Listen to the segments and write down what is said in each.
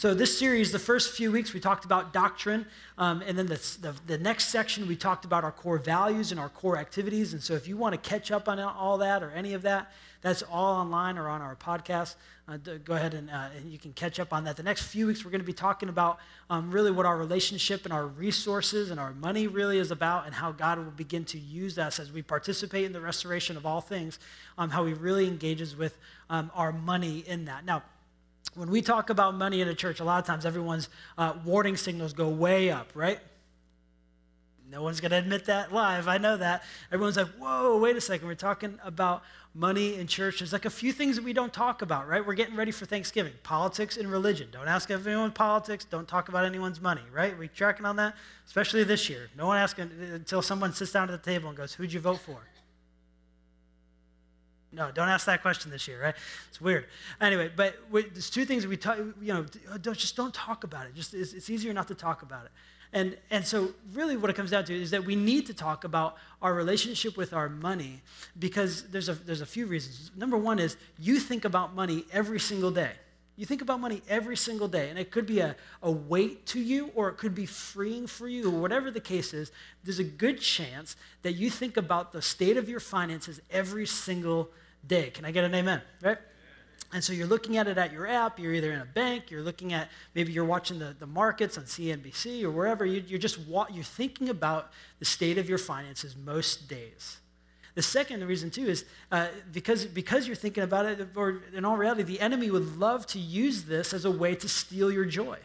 So, this series, the first few weeks, we talked about doctrine. Um, and then the, the, the, next section, we talked about our core values and our core activities. And so, if you want to catch up on all that or any of that, that's all online or on our podcast. Uh, go ahead and, uh, and, you can catch up on that. The next few weeks, we're going to be talking about um, really what our relationship and our resources and our money really is about, and how God will begin to use us as we participate in the restoration of all things, um, how He really engages with um, our money in that. Now, when we talk about money in a church, a lot of times everyone's uh, warning signals go way up, right? No one's going to admit that live. I know that. Everyone's like, whoa, wait a second. We're talking about money in church. There's like a few things that we don't talk about, right? We're getting ready for Thanksgiving. Politics and religion. Don't ask anyone politics. Don't talk about anyone's money, right? We tracking on that? Especially this year. No one asking until someone sits down at the table and goes, who'd you vote for? No, don't ask that question this year, right? It's weird. Anyway, but there's two things we talk, you know, don't, just don't talk about it. Just it's, it's easier not to talk about it. And, and so, really, what it comes down to is that we need to talk about our relationship with our money because there's a, there's a few reasons. Number one is you think about money every single day. You think about money every single day, and it could be a, a weight to you or it could be freeing for you, or whatever the case is. There's a good chance that you think about the state of your finances every single day. Can I get an amen? Right? And so you're looking at it at your app, you're either in a bank, you're looking at, maybe you're watching the, the markets on CNBC or wherever, you, are just, you're thinking about the state of your finances most days. The second reason, too, is uh, because, because you're thinking about it, or in all reality, the enemy would love to use this as a way to steal your joy.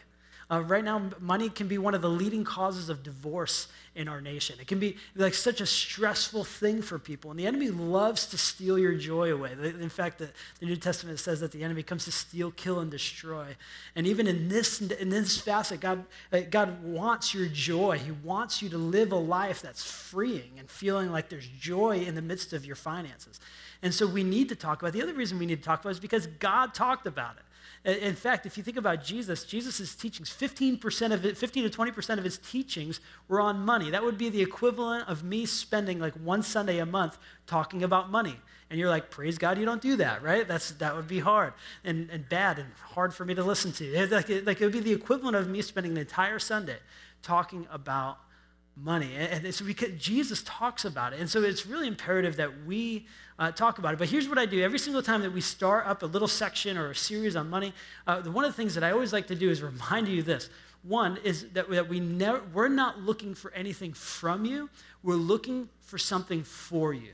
Uh, right now, money can be one of the leading causes of divorce in our nation. It can be like such a stressful thing for people. And the enemy loves to steal your joy away. In fact, the, the New Testament says that the enemy comes to steal, kill, and destroy. And even in this, in this facet, God, uh, God wants your joy. He wants you to live a life that's freeing and feeling like there's joy in the midst of your finances. And so we need to talk about it. The other reason we need to talk about it is because God talked about it. In fact, if you think about Jesus, Jesus' teachings, 15% of it, 15 to 20% of his teachings were on money. That would be the equivalent of me spending like one Sunday a month talking about money. And you're like, praise God, you don't do that, right? That's, that would be hard and, and bad and hard for me to listen to. Like, like it would be the equivalent of me spending an entire Sunday talking about money. And it's because Jesus talks about it. And so it's really imperative that we uh, talk about it. But here's what I do every single time that we start up a little section or a series on money, uh, one of the things that I always like to do is remind you this. One is that, that we never, we're not looking for anything from you, we're looking for something for you.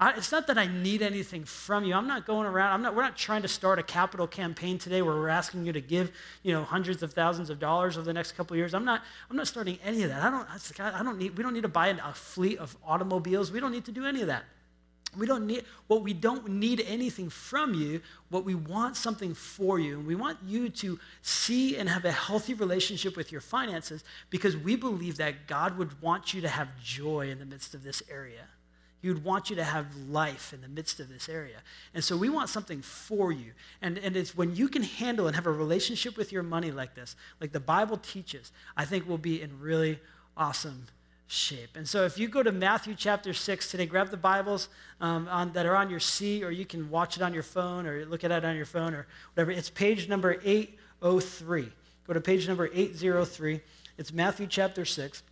I, it's not that I need anything from you. I'm not going around. I'm not. We're not trying to start a capital campaign today where we're asking you to give, you know, hundreds of thousands of dollars over the next couple years. I'm not. I'm not starting any of that. I don't. I don't need. We don't need to buy a fleet of automobiles. We don't need to do any of that. We don't need what we don't need anything from you. What we want something for you, and we want you to see and have a healthy relationship with your finances because we believe that God would want you to have joy in the midst of this area. He would want you to have life in the midst of this area. And so we want something for you. And, and it's when you can handle and have a relationship with your money like this, like the Bible teaches, I think we'll be in really awesome shape. And so if you go to Matthew chapter 6 today, grab the Bibles um, on, that are on your seat, or you can watch it on your phone, or look at it on your phone, or whatever. It's page number 803. Go to page number 803. It's Matthew chapter 6.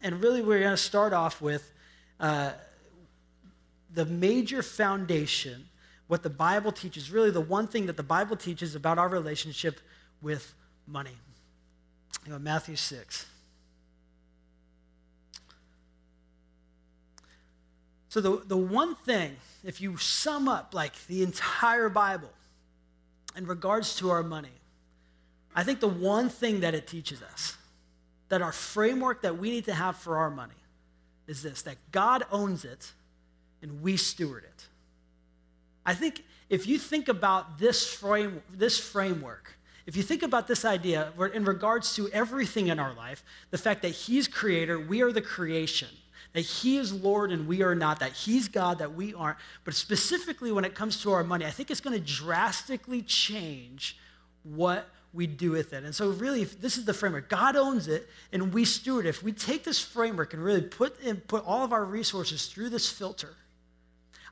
And really, we're going to start off with uh, the major foundation, what the Bible teaches, really the one thing that the Bible teaches about our relationship with money. You know, Matthew 6. So, the, the one thing, if you sum up like the entire Bible in regards to our money, I think the one thing that it teaches us, that our framework that we need to have for our money, is this that God owns it and we steward it. I think if you think about this, frame, this framework, if you think about this idea in regards to everything in our life, the fact that He's creator, we are the creation that He is Lord and we are not, that He's God, that we aren't. But specifically when it comes to our money, I think it's going to drastically change what we do with it. And so, really, this is the framework. God owns it, and we steward it. If we take this framework and really put in, put all of our resources through this filter,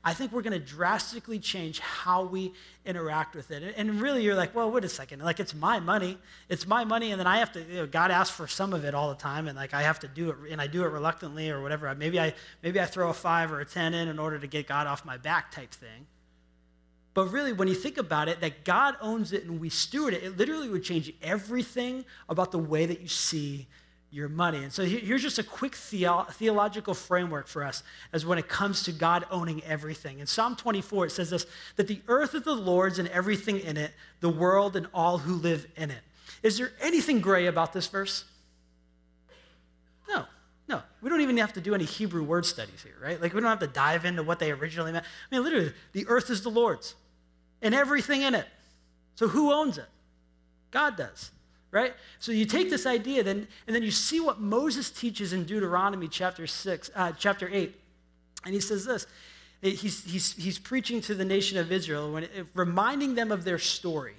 I think we're going to drastically change how we interact with it. And really, you're like, well, wait a second. Like, it's my money. It's my money, and then I have to, you know, God asks for some of it all the time, and like, I have to do it, and I do it reluctantly or whatever. Maybe I, maybe I throw a five or a 10 in in order to get God off my back type thing. But really, when you think about it, that God owns it and we steward it, it literally would change everything about the way that you see your money. And so here's just a quick theo- theological framework for us as when it comes to God owning everything. In Psalm 24, it says this that the earth is the Lord's and everything in it, the world and all who live in it. Is there anything gray about this verse? No. No, we don't even have to do any Hebrew word studies here, right? Like, we don't have to dive into what they originally meant. I mean, literally, the earth is the Lord's and everything in it. So who owns it? God does, right? So you take this idea, then, and then you see what Moses teaches in Deuteronomy chapter six, uh, chapter eight, and he says this. He's, he's, he's preaching to the nation of Israel, when, reminding them of their story.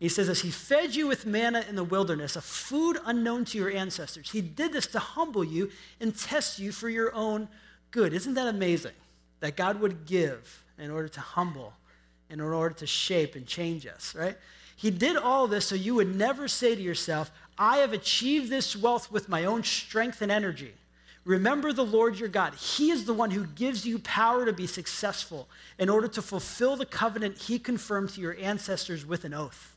He says this He fed you with manna in the wilderness, a food unknown to your ancestors. He did this to humble you and test you for your own good. Isn't that amazing? That God would give in order to humble in order to shape and change us, right? He did all this so you would never say to yourself, I have achieved this wealth with my own strength and energy. Remember the Lord your God. He is the one who gives you power to be successful in order to fulfill the covenant he confirmed to your ancestors with an oath.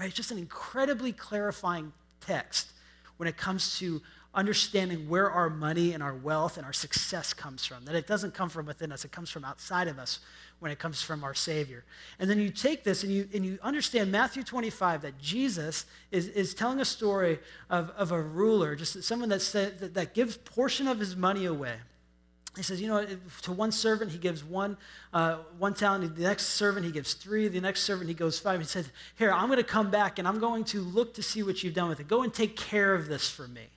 Right? It's just an incredibly clarifying text when it comes to understanding where our money and our wealth and our success comes from. That it doesn't come from within us, it comes from outside of us when it comes from our Savior. And then you take this and you, and you understand Matthew 25 that Jesus is, is telling a story of, of a ruler, just someone that, said, that, that gives portion of his money away. He says, you know, to one servant he gives one, uh, one talent. The next servant he gives three. The next servant he goes five. He says, here, I'm going to come back and I'm going to look to see what you've done with it. Go and take care of this for me.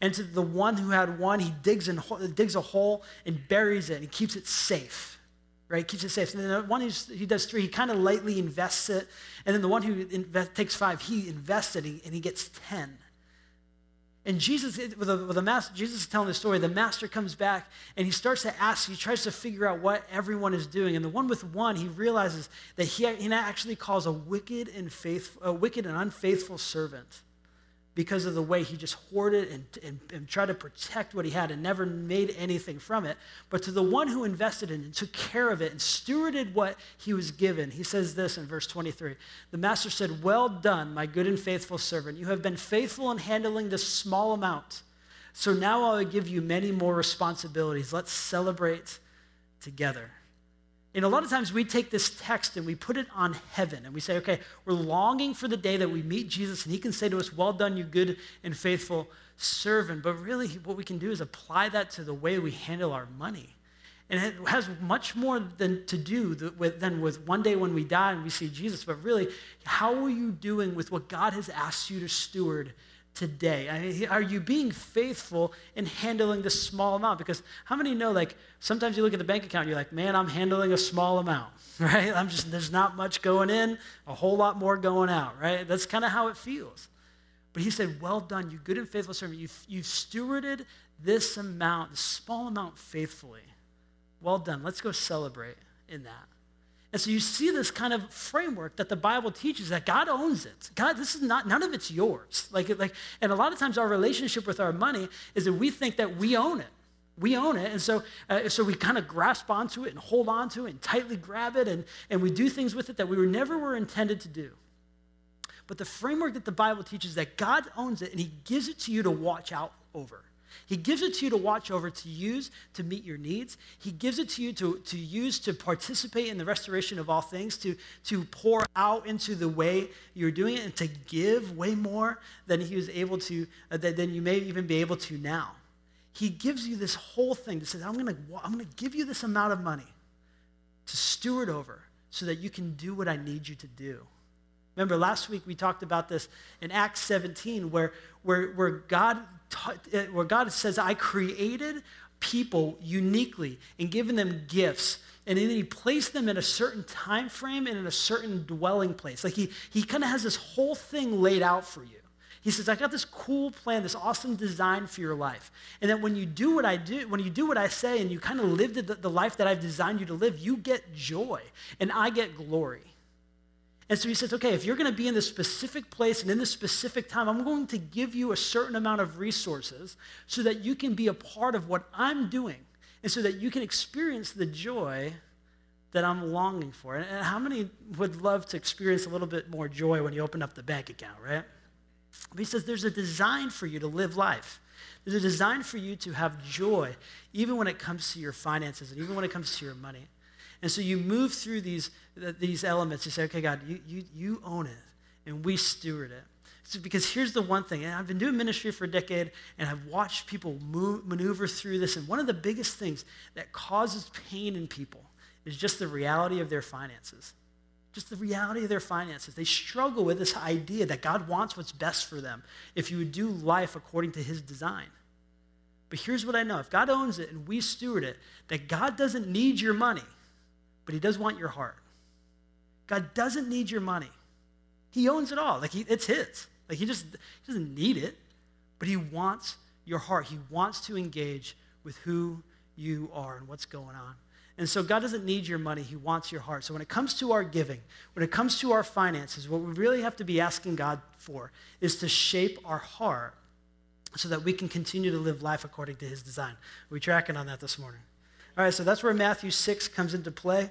And to the one who had one, he digs, in, digs a hole and buries it and keeps it safe right? Keeps it safe. And then the one who does three, he kind of lightly invests it. And then the one who invest, takes five, he invests it and he gets 10. And Jesus, with the, with the master, Jesus is telling the story. The master comes back and he starts to ask, he tries to figure out what everyone is doing. And the one with one, he realizes that he, he actually calls a wicked and faithful, a wicked and unfaithful servant because of the way he just hoarded and, and, and, tried to protect what he had and never made anything from it. But to the one who invested in it and took care of it and stewarded what he was given, he says this in verse 23 The master said, Well done, my good and faithful servant. You have been faithful in handling this small amount. So now I will give you many more responsibilities. Let's celebrate together. And a lot of times we take this text and we put it on heaven and we say, okay, we're longing for the day that we meet Jesus and he can say to us, well done, you good and faithful servant. But really, what we can do is apply that to the way we handle our money. And it has much more than to do than with one day when we die and we see Jesus. But really, how are you doing with what God has asked you to steward today? Are you being faithful in handling this small amount? Because how many know, like, sometimes you look at the bank account, you're like, man, I'm handling a small amount, right? I'm just, there's not much going in, a whole lot more going out, right? That's kind of how it feels. But he said, well done, you good and faithful servant. You've, you've stewarded this amount, this small amount faithfully. Well done. Let's go celebrate in that. And so you see this kind of framework that the Bible teaches that God owns it. God, this is not, none of it's yours. Like, like, and a lot of times our relationship with our money is that we think that we own it. We own it. And so, uh, so we kind of grasp onto it and hold onto it and tightly grab it and, and we do things with it that we were never were intended to do. But the framework that the Bible teaches that God owns it and he gives it to you to watch out over. He gives it to you to watch over, to use to meet your needs. He gives it to you to, to use to participate in the restoration of all things, to, to pour out into the way you're doing it, and to give way more than he was able to, uh, than you may even be able to now. He gives you this whole thing to say, I'm to I'm going to give you this amount of money to steward over so that you can do what I need you to do. Remember, last week we talked about this in Acts 17, where, where, where God uh, where God says, I created people uniquely and given them gifts. And then he placed them in a certain time frame and in a certain dwelling place. Like he, he kind of has this whole thing laid out for you. He says, I got this cool plan, this awesome design for your life. And that when you do what I do, when you do what I say and you kind of live the, the life that I've designed you to live, you get joy and I get glory. And so he says, okay, if you're going to be in this specific place and in this specific time, I'm going to give you a certain amount of resources so that you can be a part of what I'm doing and so that you can experience the joy that I'm longing for. And how many would love to experience a little bit more joy when you open up the bank account, right? But he says there's a design for you to live life. There's a design for you to have joy, even when it comes to your finances and even when it comes to your money. And so you move through these, these elements. You say, okay, God, you, you, you own it, and we steward it. So because here's the one thing, and I've been doing ministry for a decade, and I've watched people move, maneuver through this. And one of the biggest things that causes pain in people is just the reality of their finances. Just the reality of their finances. They struggle with this idea that God wants what's best for them if you would do life according to his design. But here's what I know if God owns it and we steward it, that God doesn't need your money, but he does want your heart. God doesn't need your money. He owns it all. Like he, it's his. Like he just he doesn't need it, but he wants your heart. He wants to engage with who you are and what's going on. And so God doesn't need your money, He wants your heart. So when it comes to our giving, when it comes to our finances, what we really have to be asking God for is to shape our heart so that we can continue to live life according to His design. Are we tracking on that this morning? All right, so that's where Matthew 6 comes into play.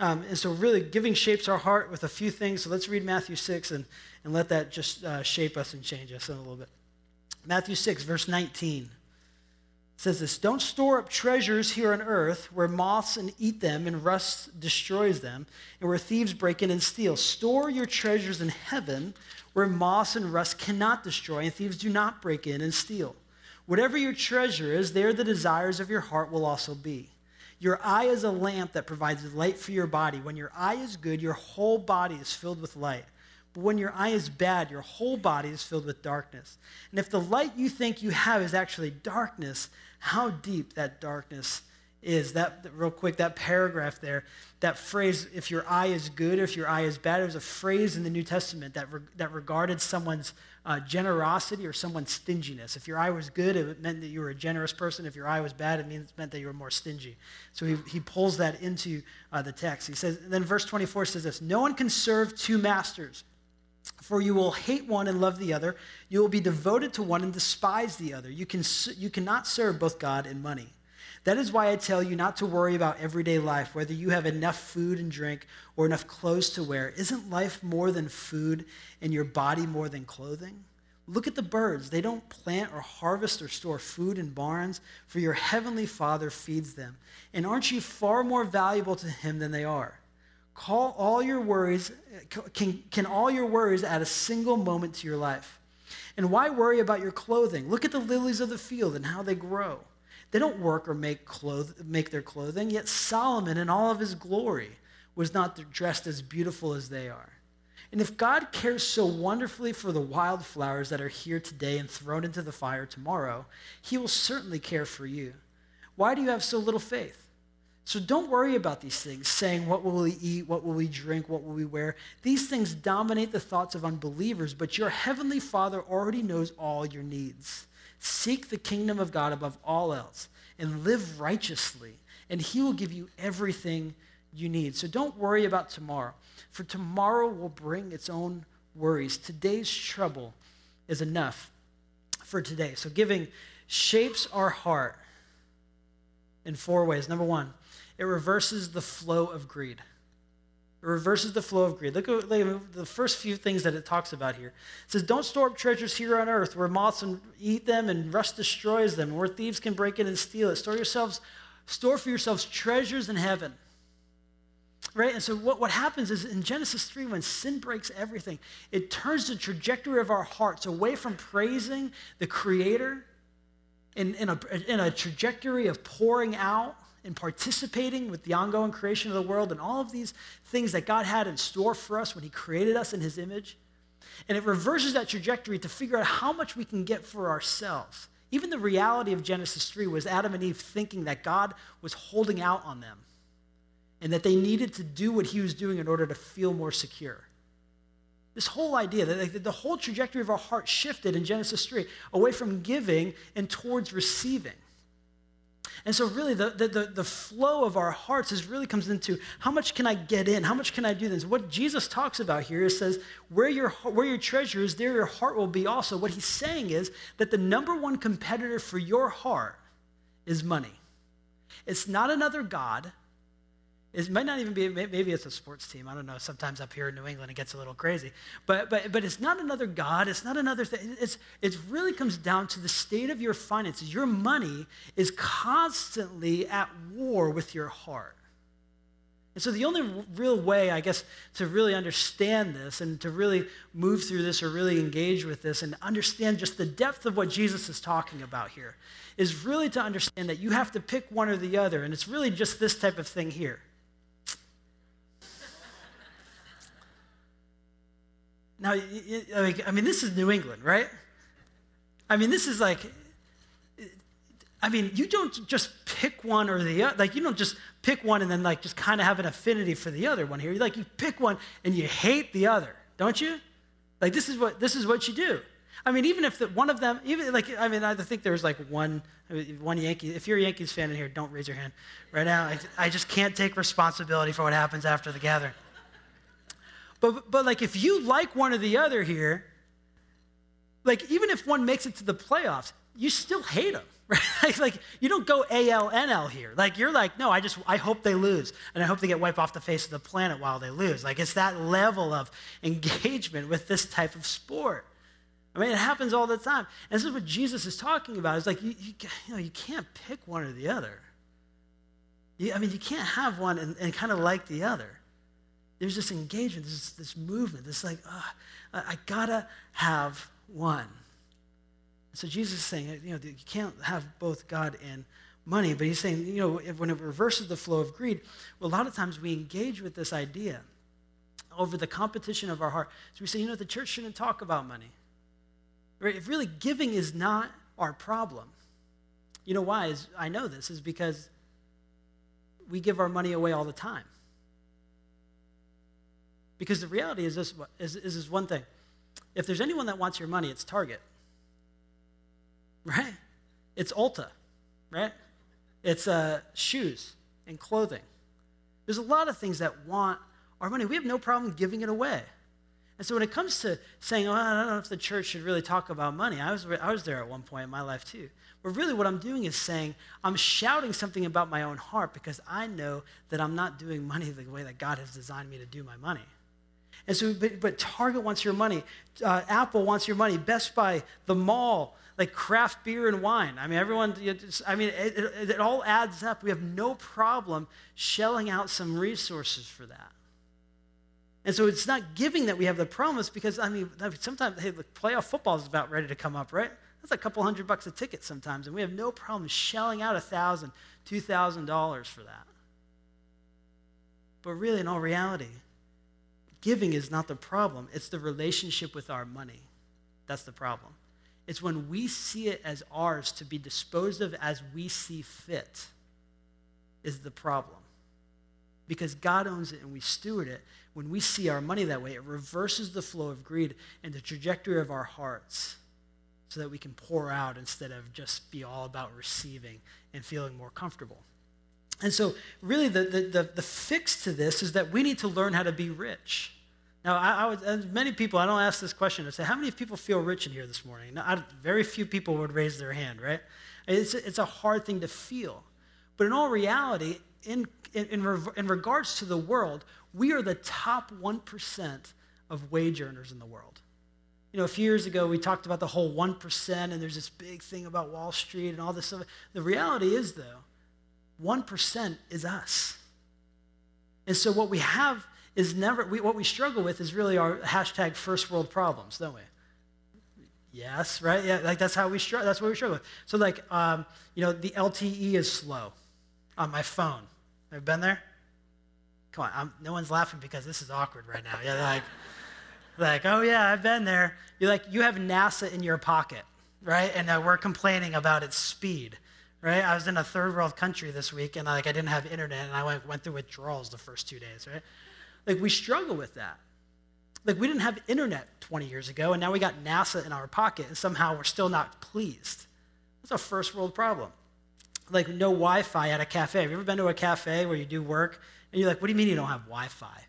Um, and so, really, giving shapes our heart with a few things. So, let's read Matthew 6 and, and let that just uh, shape us and change us in a little bit. Matthew 6, verse 19 says this Don't store up treasures here on earth where moths and eat them and rust destroys them, and where thieves break in and steal. Store your treasures in heaven where moths and rust cannot destroy, and thieves do not break in and steal. Whatever your treasure is, there the desires of your heart will also be. Your eye is a lamp that provides light for your body. When your eye is good, your whole body is filled with light. But when your eye is bad, your whole body is filled with darkness. And if the light you think you have is actually darkness, how deep that darkness is. That, real quick, that paragraph there, that phrase, if your eye is good or if your eye is bad, it was a phrase in the New Testament that, re- that regarded someone's uh, generosity or someone's stinginess. If your eye was good, it meant that you were a generous person. If your eye was bad, it meant that you were more stingy. So he, he pulls that into uh, the text. He says, then verse 24 says this No one can serve two masters. For you will hate one and love the other. You will be devoted to one and despise the other. You, can, you cannot serve both God and money. That is why I tell you not to worry about everyday life, whether you have enough food and drink or enough clothes to wear. Isn't life more than food and your body more than clothing? Look at the birds. They don't plant or harvest or store food in barns, for your heavenly Father feeds them. And aren't you far more valuable to him than they are? Call all your worries, can, can all your worries add a single moment to your life? And why worry about your clothing? Look at the lilies of the field and how they grow. They don't work or make, cloth- make their clothing, yet Solomon, in all of his glory, was not dressed as beautiful as they are. And if God cares so wonderfully for the wildflowers that are here today and thrown into the fire tomorrow, he will certainly care for you. Why do you have so little faith? So don't worry about these things, saying, What will we eat? What will we drink? What will we wear? These things dominate the thoughts of unbelievers, but your heavenly Father already knows all your needs. Seek the kingdom of God above all else and live righteously, and He will give you everything you need. So don't worry about tomorrow, for tomorrow will bring its own worries. Today's trouble is enough for today. So giving shapes our heart in four ways. Number one, it reverses the flow of greed. Reverses the flow of greed. Look at the first few things that it talks about here. It says, Don't store up treasures here on earth where moths and eat them and rust destroys them, and where thieves can break in and steal it. Store yourselves, store for yourselves treasures in heaven. Right? And so what, what happens is in Genesis 3, when sin breaks everything, it turns the trajectory of our hearts away from praising the Creator in, in, a, in a trajectory of pouring out and participating with the ongoing creation of the world and all of these things that God had in store for us when He created us in His image. And it reverses that trajectory to figure out how much we can get for ourselves. Even the reality of Genesis 3 was Adam and Eve thinking that God was holding out on them and that they needed to do what He was doing in order to feel more secure. This whole idea that the whole trajectory of our heart shifted in Genesis 3 away from giving and towards receiving. And so, really, the, the, the, flow of our hearts is really comes into how much can I get in? How much can I do this? What Jesus talks about here is says, where your, where your treasure is, there your heart will be also. What he's saying is that the number one competitor for your heart is money. It's not another God, it might not even be, maybe it's a sports team. I don't know. Sometimes up here in New England, it gets a little crazy. But, but, but it's not another God. It's not another thing. It's, it really comes down to the state of your finances. Your money is constantly at war with your heart. And so the only real way, I guess, to really understand this and to really move through this or really engage with this and understand just the depth of what Jesus is talking about here is really to understand that you have to pick one or the other. And it's really just this type of thing here. Now, I mean, this is New England, right? I mean, this is like, I mean, you don't just pick one or the other. Like, you don't just pick one and then, like, just kind of have an affinity for the other one here. Like, you pick one and you hate the other, don't you? Like, this is what, this is what you do. I mean, even if the, one of them, even like, I mean, I think there's like one, one Yankee. If you're a Yankees fan in here, don't raise your hand right now. I, I just can't take responsibility for what happens after the gathering. But, but like if you like one or the other here, like even if one makes it to the playoffs, you still hate them. Right? like, you don't go ALNL here. Like you're like, no, I just I hope they lose. And I hope they get wiped off the face of the planet while they lose. Like it's that level of engagement with this type of sport. I mean, it happens all the time. And this is what Jesus is talking about. It's like you, you, you know, you can't pick one or the other. You, I mean, you can't have one and, and kind of like the other there's this engagement, this, this movement, this like, uh, I gotta have one. So Jesus is saying, you know, you can't have both God and money, but he's saying, you know, when it reverses the flow of greed, well, a lot of times we engage with this idea over the competition of our heart. So we say, you know, the church shouldn't talk about money. Right? If really giving is not our problem. You know why? Is I know this is because we give our money away all the time. Because the reality is this, is, is this one thing. If there's anyone that wants your money, it's Target. Right? It's Ulta, right? It's uh, shoes and clothing. There's a lot of things that want our money. We have no problem giving it away. And so when it comes to saying, oh, I don't know if the church should really talk about money, I was, I was there at one point in my life too. But really, what I'm doing is saying, I'm shouting something about my own heart because I know that I'm not doing money the way that God has designed me to do my money. And so, but, but Target wants your money. Uh, Apple wants your money. Best Buy, the mall, like craft beer and wine. I mean, everyone, just, I mean, it, it, it all adds up. We have no problem shelling out some resources for that. And so it's not giving that we have the promise because, I mean, sometimes, hey, the playoff football is about ready to come up, right? That's a couple hundred bucks a ticket sometimes, and we have no problem shelling out a thousand, two thousand dollars for that. But really, in all reality, Giving is not the problem, it's the relationship with our money. That's the problem. It's when we see it as ours to be disposed of as we see fit, is the problem. Because God owns it and we steward it. When we see our money that way, it reverses the flow of greed and the trajectory of our hearts so that we can pour out instead of just be all about receiving and feeling more comfortable. And so, really, the, the, the, the, fix to this is that we need to learn how to be rich. Now, I, I would, many people, I don't ask this question. I say, how many people feel rich in here this morning? Now, I, very few people would raise their hand, right? It's, it's a hard thing to feel. But in all reality, in, in, in, in regards to the world, we are the top 1% of wage earners in the world. You know, a few years ago, we talked about the whole 1%, and there's this big thing about Wall Street and all this stuff. The reality is, though, 1% is us. And so what we have is never, we, what we struggle with is really our hashtag first world problems, don't we? Yes, right? Yeah, like that's how we struggle. That's what we struggle with. So, like, um, you know, the LTE is slow on my phone. Have been there? Come on, I'm, no one's laughing because this is awkward right now. Yeah, like, like, oh yeah, I've been there. You're like, you have NASA in your pocket, right? And uh, we're complaining about its speed right? I was in a third world country this week and like I didn't have internet and I went, went through withdrawals the first two days, right? Like we struggle with that. Like, we didn't have internet 20 years ago, and now we got NASA in our pocket, and somehow we're still not pleased. That's a first world problem. Like, no Wi Fi at a cafe. Have you ever been to a cafe where you do work, and you're like, what do you mean you don't have Wi Fi?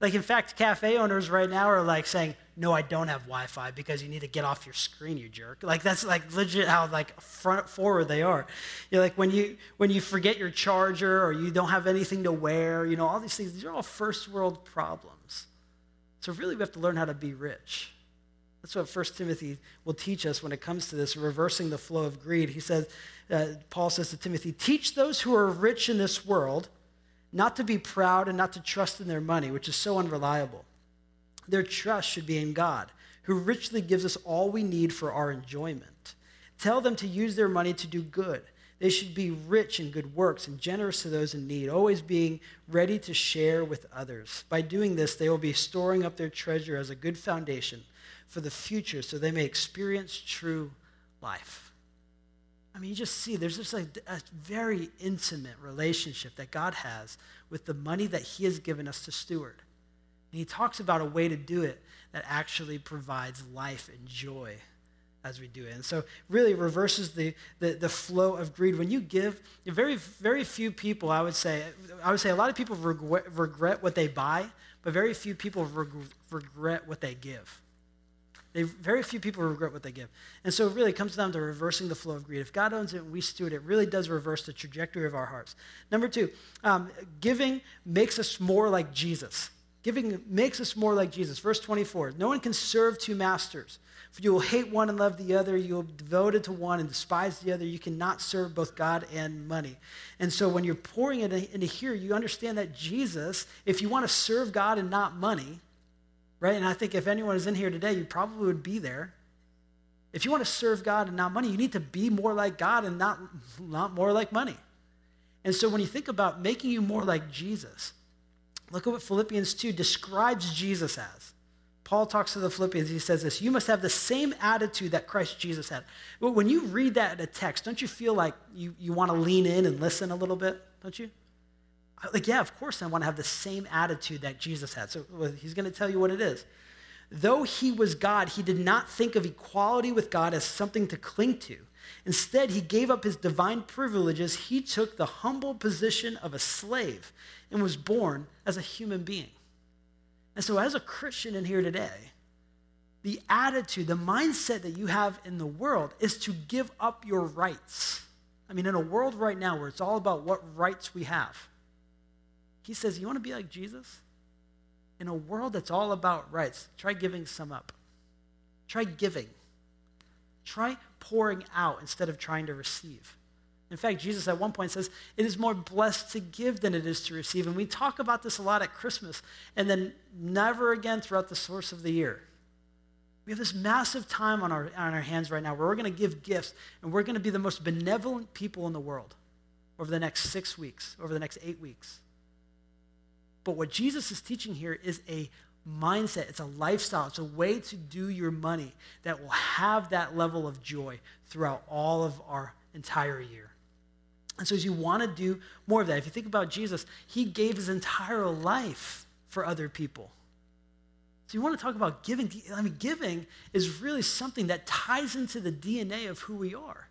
Like, in fact, cafe owners right now are like saying, no, I don't have Wi Fi because you need to get off your screen, you jerk. Like, that's like legit how like front forward they are. You're like, when you, when you forget your charger or you don't have anything to wear, you know, all these things, these are all first world problems. So, really, we have to learn how to be rich. That's what 1 Timothy will teach us when it comes to this, reversing the flow of greed. He says, uh, Paul says to Timothy, teach those who are rich in this world not to be proud and not to trust in their money, which is so unreliable. Their trust should be in God, who richly gives us all we need for our enjoyment. Tell them to use their money to do good. They should be rich in good works and generous to those in need, always being ready to share with others. By doing this, they will be storing up their treasure as a good foundation for the future so they may experience true life. I mean, you just see there's just like a very intimate relationship that God has with the money that He has given us to steward. And He talks about a way to do it that actually provides life and joy as we do it. And so really reverses the, the, the, flow of greed. When you give, very, very few people, I would say, I would say a lot of people regret, regret what they buy, but very few people regret what they give. They, very few people regret what they give. And so it really comes down to reversing the flow of greed. If God owns it and we steward it, it really does reverse the trajectory of our hearts. Number two, um, giving makes us more like Jesus. Giving makes us more like Jesus. Verse 24 No one can serve two masters. For you will hate one and love the other. You will be devoted to one and despise the other. You cannot serve both God and money. And so when you're pouring it into here, you understand that Jesus, if you want to serve God and not money, right? And I think if anyone is in here today, you probably would be there. If you want to serve God and not money, you need to be more like God and not, not more like money. And so when you think about making you more like Jesus, look at what Philippians 2 describes Jesus as. Paul talks to the Philippians, he says this You must have the same attitude that Christ Jesus had. When you read that in a text, don't you feel like you, you want to lean in and listen a little bit? Don't you? Like, yeah, of course I want to have the same attitude that Jesus had. So he's going to tell you what it is. Though he was God, he did not think of equality with God as something to cling to. Instead, he gave up his divine privileges. He took the humble position of a slave and was born as a human being. And so, as a Christian in here today, the attitude, the mindset that you have in the world is to give up your rights. I mean, in a world right now where it's all about what rights we have, he says, You want to be like Jesus? In a world that's all about rights, try giving some up. Try giving. Try pouring out instead of trying to receive. In fact, Jesus at one point says, It is more blessed to give than it is to receive. And we talk about this a lot at Christmas, and then never again throughout the source of the year. We have this massive time on our, on our hands right now where we're going to give gifts, and we're going to be the most benevolent people in the world over the next six weeks, over the next eight weeks. But what Jesus is teaching here is a mindset, it's a lifestyle, it's a way to do your money that will have that level of joy throughout all of our entire year. And so, as you want to do more of that, if you think about Jesus, he gave his entire life for other people. So, you want to talk about giving? I mean, giving is really something that ties into the DNA of who we are.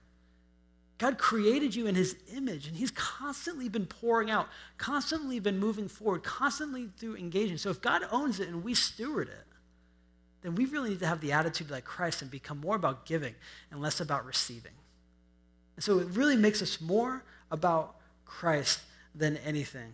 God created you in his image, and he's constantly been pouring out, constantly been moving forward, constantly through engaging. So, if God owns it and we steward it, then we really need to have the attitude like Christ and become more about giving and less about receiving. And so, it really makes us more about Christ than anything.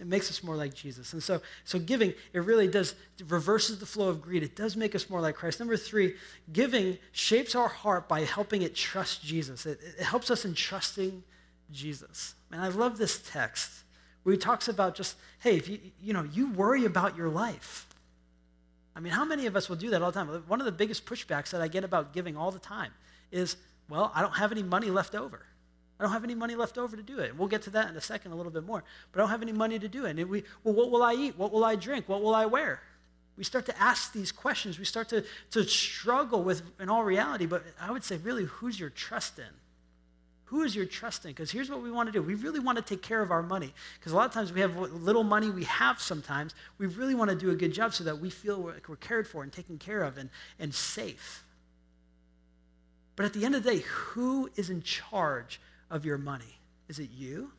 It makes us more like Jesus. And so, so giving, it really does, it reverses the flow of greed. It does make us more like Christ. Number three, giving shapes our heart by helping it trust Jesus. It, it helps us in trusting Jesus. And I love this text where he talks about just, hey, if you, you know, you worry about your life. I mean, how many of us will do that all the time? One of the biggest pushbacks that I get about giving all the time is, well, I don't have any money left over. I don't have any money left over to do it. We'll get to that in a second a little bit more. But I don't have any money to do it. And we, well, what will I eat? What will I drink? What will I wear? We start to ask these questions. We start to, to struggle with, in all reality, but I would say, really, who's your trust in? Who is your trust in? Because here's what we want to do. We really want to take care of our money. Because a lot of times we have little money we have sometimes. We really want to do a good job so that we feel like we're cared for and taken care of and, and safe. But at the end of the day, who is in charge of your money? Is it you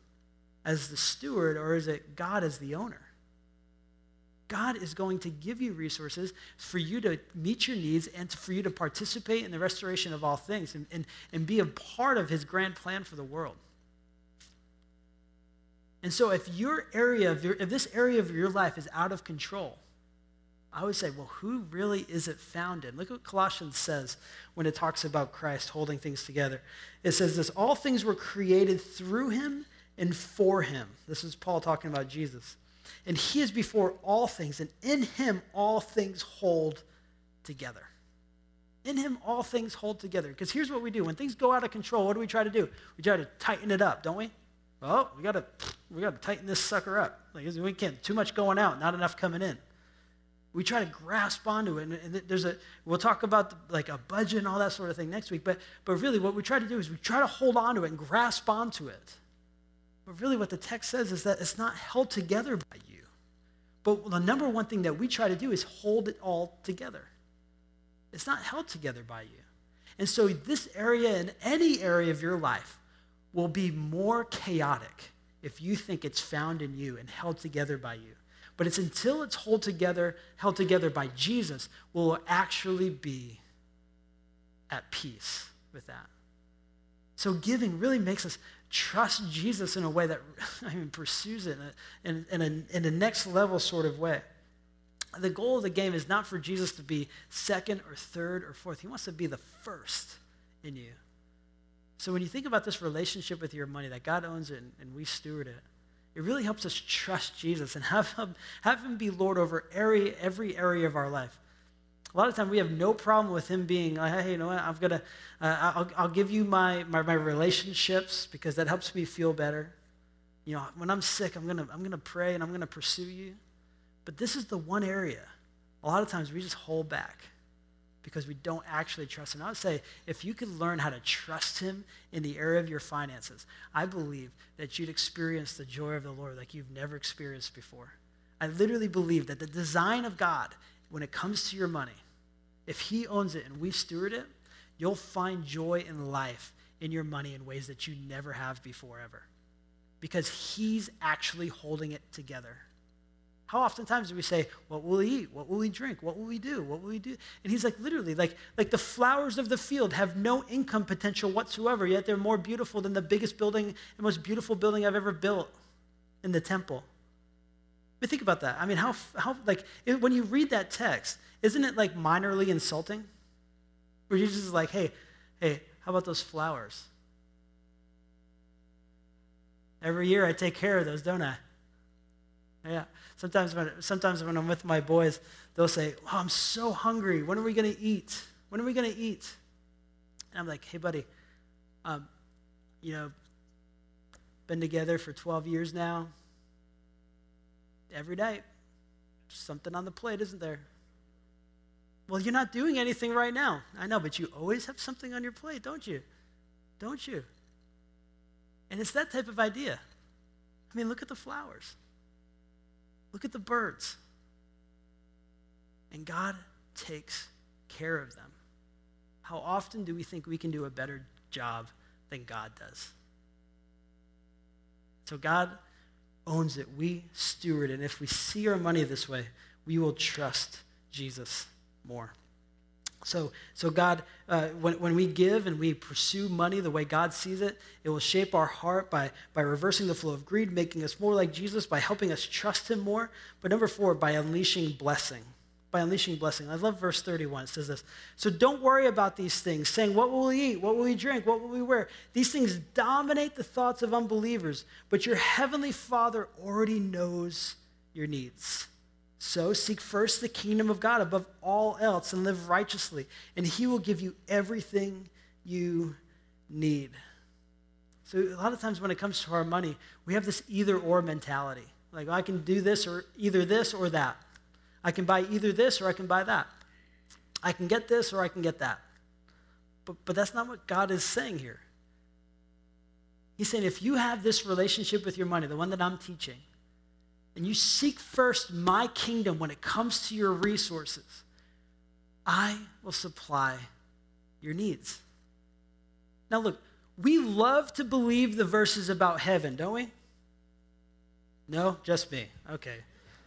as the steward or is it God as the owner? God is going to give you resources for you to meet your needs and for you to participate in the restoration of all things and, and, and be a part of his grand plan for the world. And so if your area of your, if this area of your life is out of control, I would say, well, who really is it found in? Look what Colossians says when it talks about Christ holding things together. It says this all things were created through him and for him. This is Paul talking about Jesus and he is before all things, and in him all things hold together. In him all things hold together. Because here's what we do. When things go out of control, what do we try to do? We try to tighten it up, don't we? Oh, we gotta we gotta tighten this sucker up. Like we can't too much going out, not enough coming in. We try to grasp onto it, and, there's a we'll talk about the, like a budget and all that sort of thing next week. But but really, what we try to do is we try to hold on to it and grasp onto it. But really, what the text says is that it's not held together by you. But the number one thing that we try to do is hold it all together. It's not held together by you. And so, this area and any area of your life will be more chaotic if you think it's found in you and held together by you. But it's until it's held together, held together by Jesus, we'll actually be at peace with that. So giving really makes us trust Jesus in a way that I mean, pursues it in a, in, a, in a next level sort of way. The goal of the game is not for Jesus to be second or third or fourth. He wants to be the first in you. So when you think about this relationship with your money, that God owns it and, and we steward it, it really helps us trust Jesus and have him, have him be Lord over every, every area of our life. A lot of time we have no problem with him being, hey, you know what, I'm gonna, uh, I'll, I'll give you my, my, my relationships because that helps me feel better. You know, when I'm sick, I'm gonna, I'm gonna pray and I'm gonna pursue you. But this is the one area. A lot of times we just hold back because we don't actually trust him. I would say if you could learn how to trust him in the area of your finances, I believe that you'd experience the joy of the Lord like you've never experienced before. I literally believe that the design of God when it comes to your money if He owns it and we steward it, you'll find joy in life in your money in ways that you never have before ever. Because He's actually holding it together. How oftentimes do we say, What will we eat? What will we drink? What will we do? What will we do? And he's like, literally, like, like the flowers of the field have no income potential whatsoever, yet they're more beautiful than the biggest building, the most beautiful building I've ever built in the temple. But think about that. I mean, how, how like, it, when you read that text, isn't it like minorly insulting? Where Jesus is like, hey, hey, how about those flowers? Every year I take care of those, don't I? Yeah. Sometimes when, sometimes when I'm with my boys, they'll say, oh, I'm so hungry. When are we going to eat? When are we going to eat? And I'm like, hey, buddy, um, you know, been together for 12 years now Every night, Something on the plate, isn't there? Well, you're not doing anything right now. I know, but you always have something on your plate, don't you? Don't you? And it's that type of idea. I mean, look at the flowers, look at the birds. And God takes care of them. How often do we think we can do a better job than God does? So, God owns it. We steward. And if we see our money this way, we will trust Jesus more. So, so God, uh, when, when we give and we pursue money the way God sees it, it will shape our heart by, by reversing the flow of greed, making us more like Jesus, by helping us trust Him more. But number four, by unleashing blessing by unleashing blessing. I love verse 31. It says this So don't worry about these things, saying, What will we eat? What will we drink? What will we wear? These things dominate the thoughts of unbelievers, but your heavenly Father already knows your needs. So seek first the kingdom of God above all else and live righteously, and He will give you everything you need. So, a lot of times when it comes to our money, we have this either or mentality. Like, I can do this or either this or that. I can buy either this or I can buy that. I can get this or I can get that. But, but that's not what God is saying here. He's saying, if you have this relationship with your money, the one that I'm teaching, and you seek first my kingdom when it comes to your resources, I will supply your needs. Now, look, we love to believe the verses about heaven, don't we? No, just me. Okay.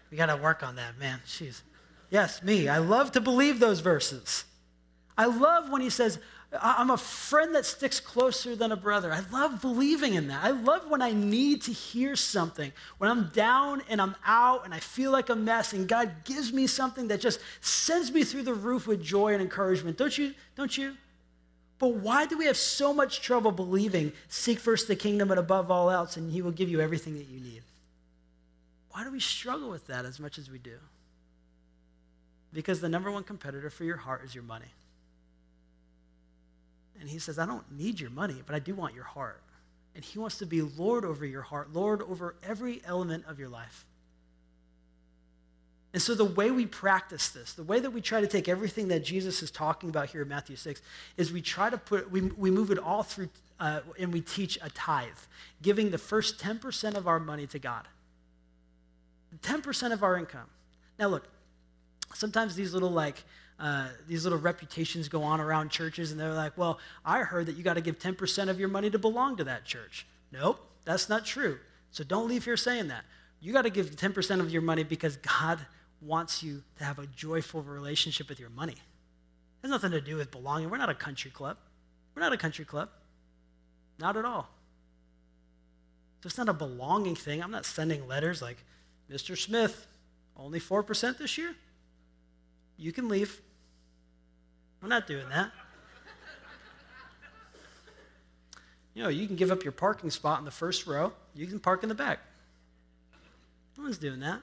We got to work on that, man. Jeez. Yes, me. I love to believe those verses. I love when he says, I'm a friend that sticks closer than a brother. I love believing in that. I love when I need to hear something, when I'm down and I'm out and I feel like a mess, and God gives me something that just sends me through the roof with joy and encouragement. Don't you? Don't you? But why do we have so much trouble believing, seek first the kingdom and above all else, and he will give you everything that you need? Why do we struggle with that as much as we do? Because the number one competitor for your heart is your money. And he says, I don't need your money, but I do want your heart. And he wants to be Lord over your heart, Lord over every element of your life. And so, the way we practice this, the way that we try to take everything that Jesus is talking about here in Matthew 6, is we try to put, we, we move it all through, uh, and we teach a tithe, giving the first 10% of our money to God. 10% of our income. Now, look, sometimes these little, like, uh, these little reputations go on around churches, and they're like, well, I heard that you got to give 10% of your money to belong to that church. Nope, that's not true. So don't leave here saying that. You got to give 10% of your money because God wants you to have a joyful relationship with your money. It has nothing to do with belonging. We're not a country club. We're not a country club. Not at all. So it's not a belonging thing. I'm not sending letters like, Mr. Smith, only 4% this year? You can leave. We're not doing that. you know, you can give up your parking spot in the first row, you can park in the back. No one's doing that.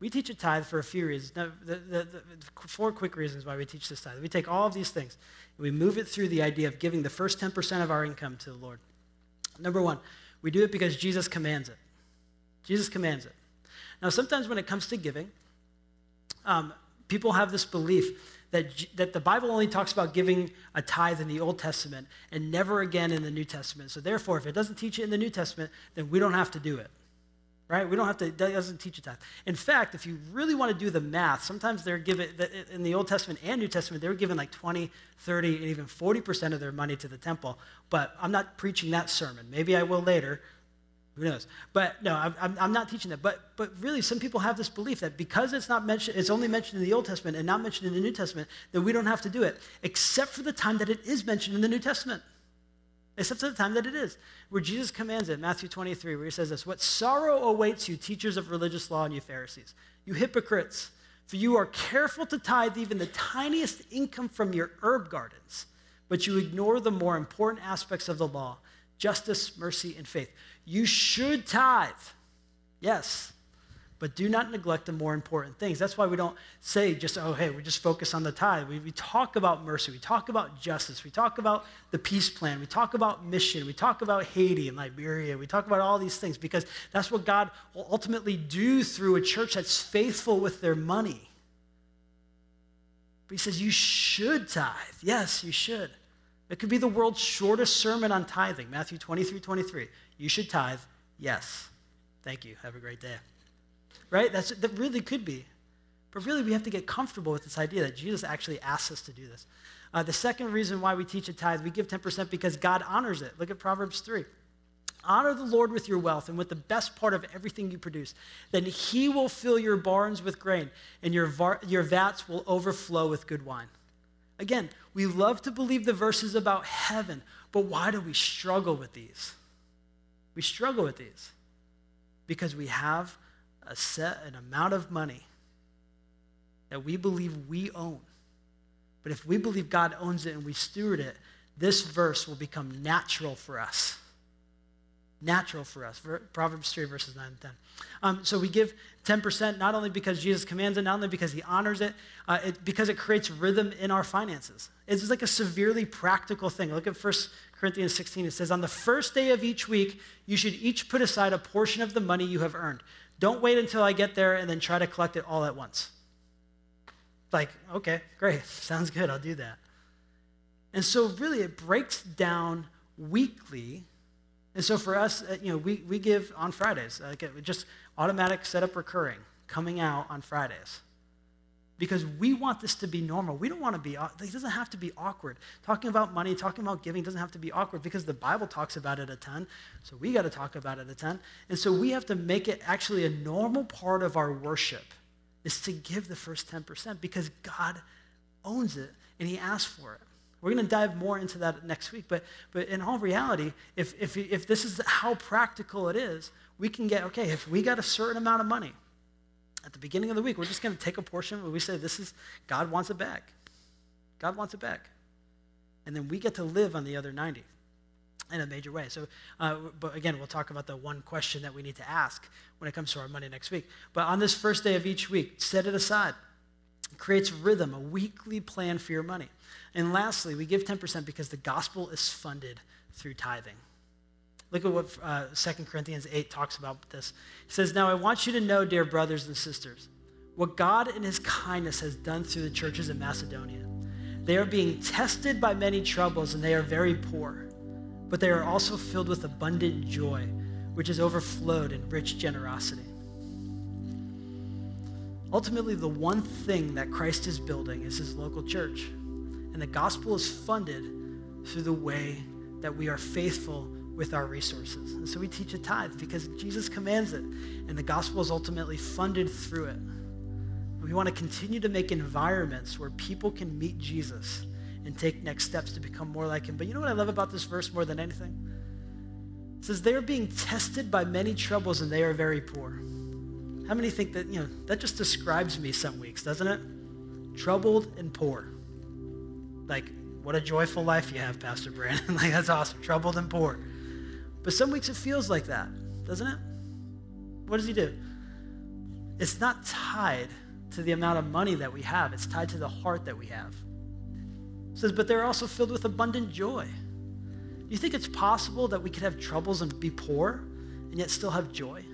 We teach a tithe for a few reasons. Now, the, the, the, four quick reasons why we teach this tithe. We take all of these things and we move it through the idea of giving the first 10% of our income to the Lord. Number one, we do it because Jesus commands it. Jesus commands it. Now, sometimes when it comes to giving, um, people have this belief that, that the Bible only talks about giving a tithe in the Old Testament and never again in the New Testament. So, therefore, if it doesn't teach it in the New Testament, then we don't have to do it right? We don't have to, that doesn't teach a tithe. In fact, if you really want to do the math, sometimes they're given, in the Old Testament and New Testament, they were given like 20, 30, and even 40% of their money to the temple. But I'm not preaching that sermon. Maybe I will later. Who knows? But no, I'm, I'm not teaching that. But, but really, some people have this belief that because it's not mentioned, it's only mentioned in the Old Testament and not mentioned in the New Testament, that we don't have to do it, except for the time that it is mentioned in the New Testament except for the time that it is, where Jesus commands it, Matthew 23, where he says this What sorrow awaits you, teachers of religious law and you Pharisees, you hypocrites, for you are careful to tithe even the tiniest income from your herb gardens, but you ignore the more important aspects of the law justice, mercy, and faith. You should tithe, yes, but do not neglect the more important things. That's why we don't say just, oh, hey, we just focus on the tithe. We, we, talk about mercy. We talk about justice. We talk about the peace plan. We talk about mission. We talk about Haiti and Liberia. We talk about all these things because that's what God will ultimately do through a church that's faithful with their money. But he says, you should tithe. Yes, you should. It could be the world's shortest sermon on tithing, Matthew 23 23. You should tithe. Yes. Thank you. Have a great day right? That's, that really could be. But really, we have to get comfortable with this idea that Jesus actually asks us to do this. Uh, the second reason why we teach a tithe, we give 10% because God honors it. Look at Proverbs 3. Honor the Lord with your wealth and with the best part of everything you produce. Then he will fill your barns with grain, and your, var- your vats will overflow with good wine. Again, we love to believe the verses about heaven, but why do we struggle with these? We struggle with these because we have a set an amount of money that we believe we own. But if we believe God owns it and we steward it, this verse will become natural for us. Natural for us. Proverbs 3, verses 9 and 10. Um, so we give 10% not only because Jesus commands it, not only because he honors it, uh, it, because it creates rhythm in our finances. It's like a severely practical thing. Look at 1 Corinthians 16. It says, On the first day of each week, you should each put aside a portion of the money you have earned. Don't wait until I get there and then try to collect it all at once. Like, okay, great, sounds good, I'll do that. And so, really, it breaks down weekly. And so for us, uh, you know, we, we give on Fridays, like just automatic setup recurring, coming out on Fridays because we want this to be normal. We don't want to be, uh, it doesn't have to be awkward. Talking about money, talking about giving doesn't have to be awkward because the Bible talks about it a ton. So we got to talk about it a ton. And so we have to make it actually a normal part of our worship is to give the first 10% because God owns it and He asked for it. We're going to dive more into that next week. But, but in all reality, if, if, if this is how practical it is, we can get, okay, if we got a certain amount of money, at the beginning of the week, we're just going to take a portion where we say, This is, God wants it back. God wants it back. And then we get to live on the other 90 in a major way. So, uh, but again, we'll talk about the one question that we need to ask when it comes to our money next week. But on this first day of each week, set it aside. It creates rhythm, a weekly plan for your money. And lastly, we give 10% because the gospel is funded through tithing. Look at what uh, 2 Corinthians 8 talks about this. He says, Now I want you to know, dear brothers and sisters, what God in his kindness has done through the churches in Macedonia. They are being tested by many troubles, and they are very poor, but they are also filled with abundant joy, which has overflowed in rich generosity. Ultimately, the one thing that Christ is building is his local church. And the gospel is funded through the way that we are faithful with our resources. And so we teach a tithe because Jesus commands it, and the gospel is ultimately funded through it. We want to continue to make environments where people can meet Jesus and take next steps to become more like him. But you know what I love about this verse more than anything? It says, They are being tested by many troubles and they are very poor. How many think that, you know, that just describes me some weeks, doesn't it? Troubled and poor. Like, what a joyful life you have, Pastor Brandon. like, that's awesome. Troubled and poor. But some weeks it feels like that, doesn't it? What does he do? It's not tied to the amount of money that we have, it's tied to the heart that we have. It says, but they're also filled with abundant joy. Do you think it's possible that we could have troubles and be poor and yet still have joy?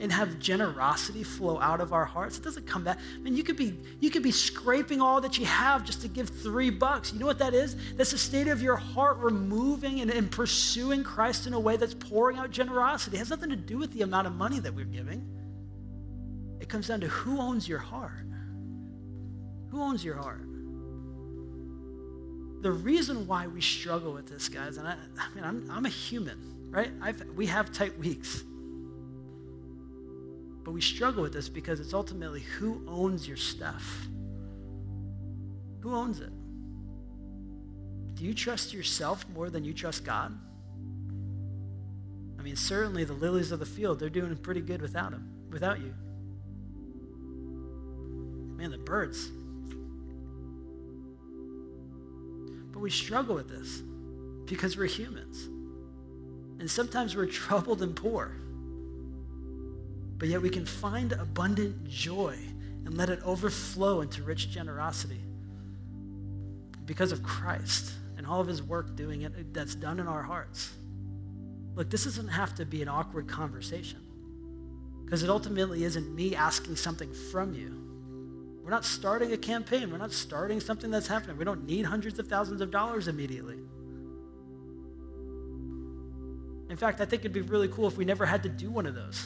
And have generosity flow out of our hearts. It doesn't come back. I mean, you could be you could be scraping all that you have just to give three bucks. You know what that is? That's the state of your heart removing and, and pursuing Christ in a way that's pouring out generosity. It has nothing to do with the amount of money that we're giving. It comes down to who owns your heart. Who owns your heart? The reason why we struggle with this, guys, and I, I mean, I'm, I'm a human, right? I've, we have tight weeks. But we struggle with this because it's ultimately who owns your stuff? Who owns it? Do you trust yourself more than you trust God? I mean, certainly the lilies of the field, they're doing pretty good without him, without you. Man, the birds. But we struggle with this because we're humans. And sometimes we're troubled and poor but yet we can find abundant joy and let it overflow into rich generosity because of Christ and all of his work doing it that's done in our hearts. Look, this doesn't have to be an awkward conversation because it ultimately isn't me asking something from you. We're not starting a campaign. We're not starting something that's happening. We don't need hundreds of thousands of dollars immediately. In fact, I think it'd be really cool if we never had to do one of those.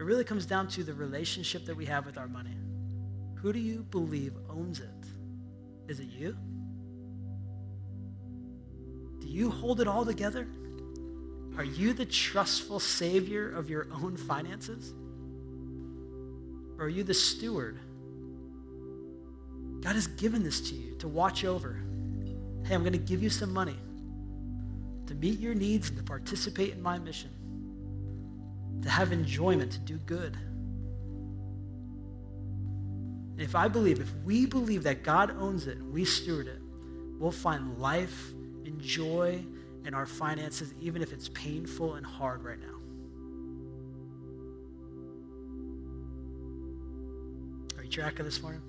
It really comes down to the relationship that we have with our money. Who do you believe owns it? Is it you? Do you hold it all together? Are you the trustful savior of your own finances? Or are you the steward? God has given this to you to watch over. Hey, I'm going to give you some money to meet your needs and to participate in my mission to have enjoyment, to do good. And if I believe, if we believe that God owns it and we steward it, we'll find life and joy in our finances, even if it's painful and hard right now. Are you tracking this morning?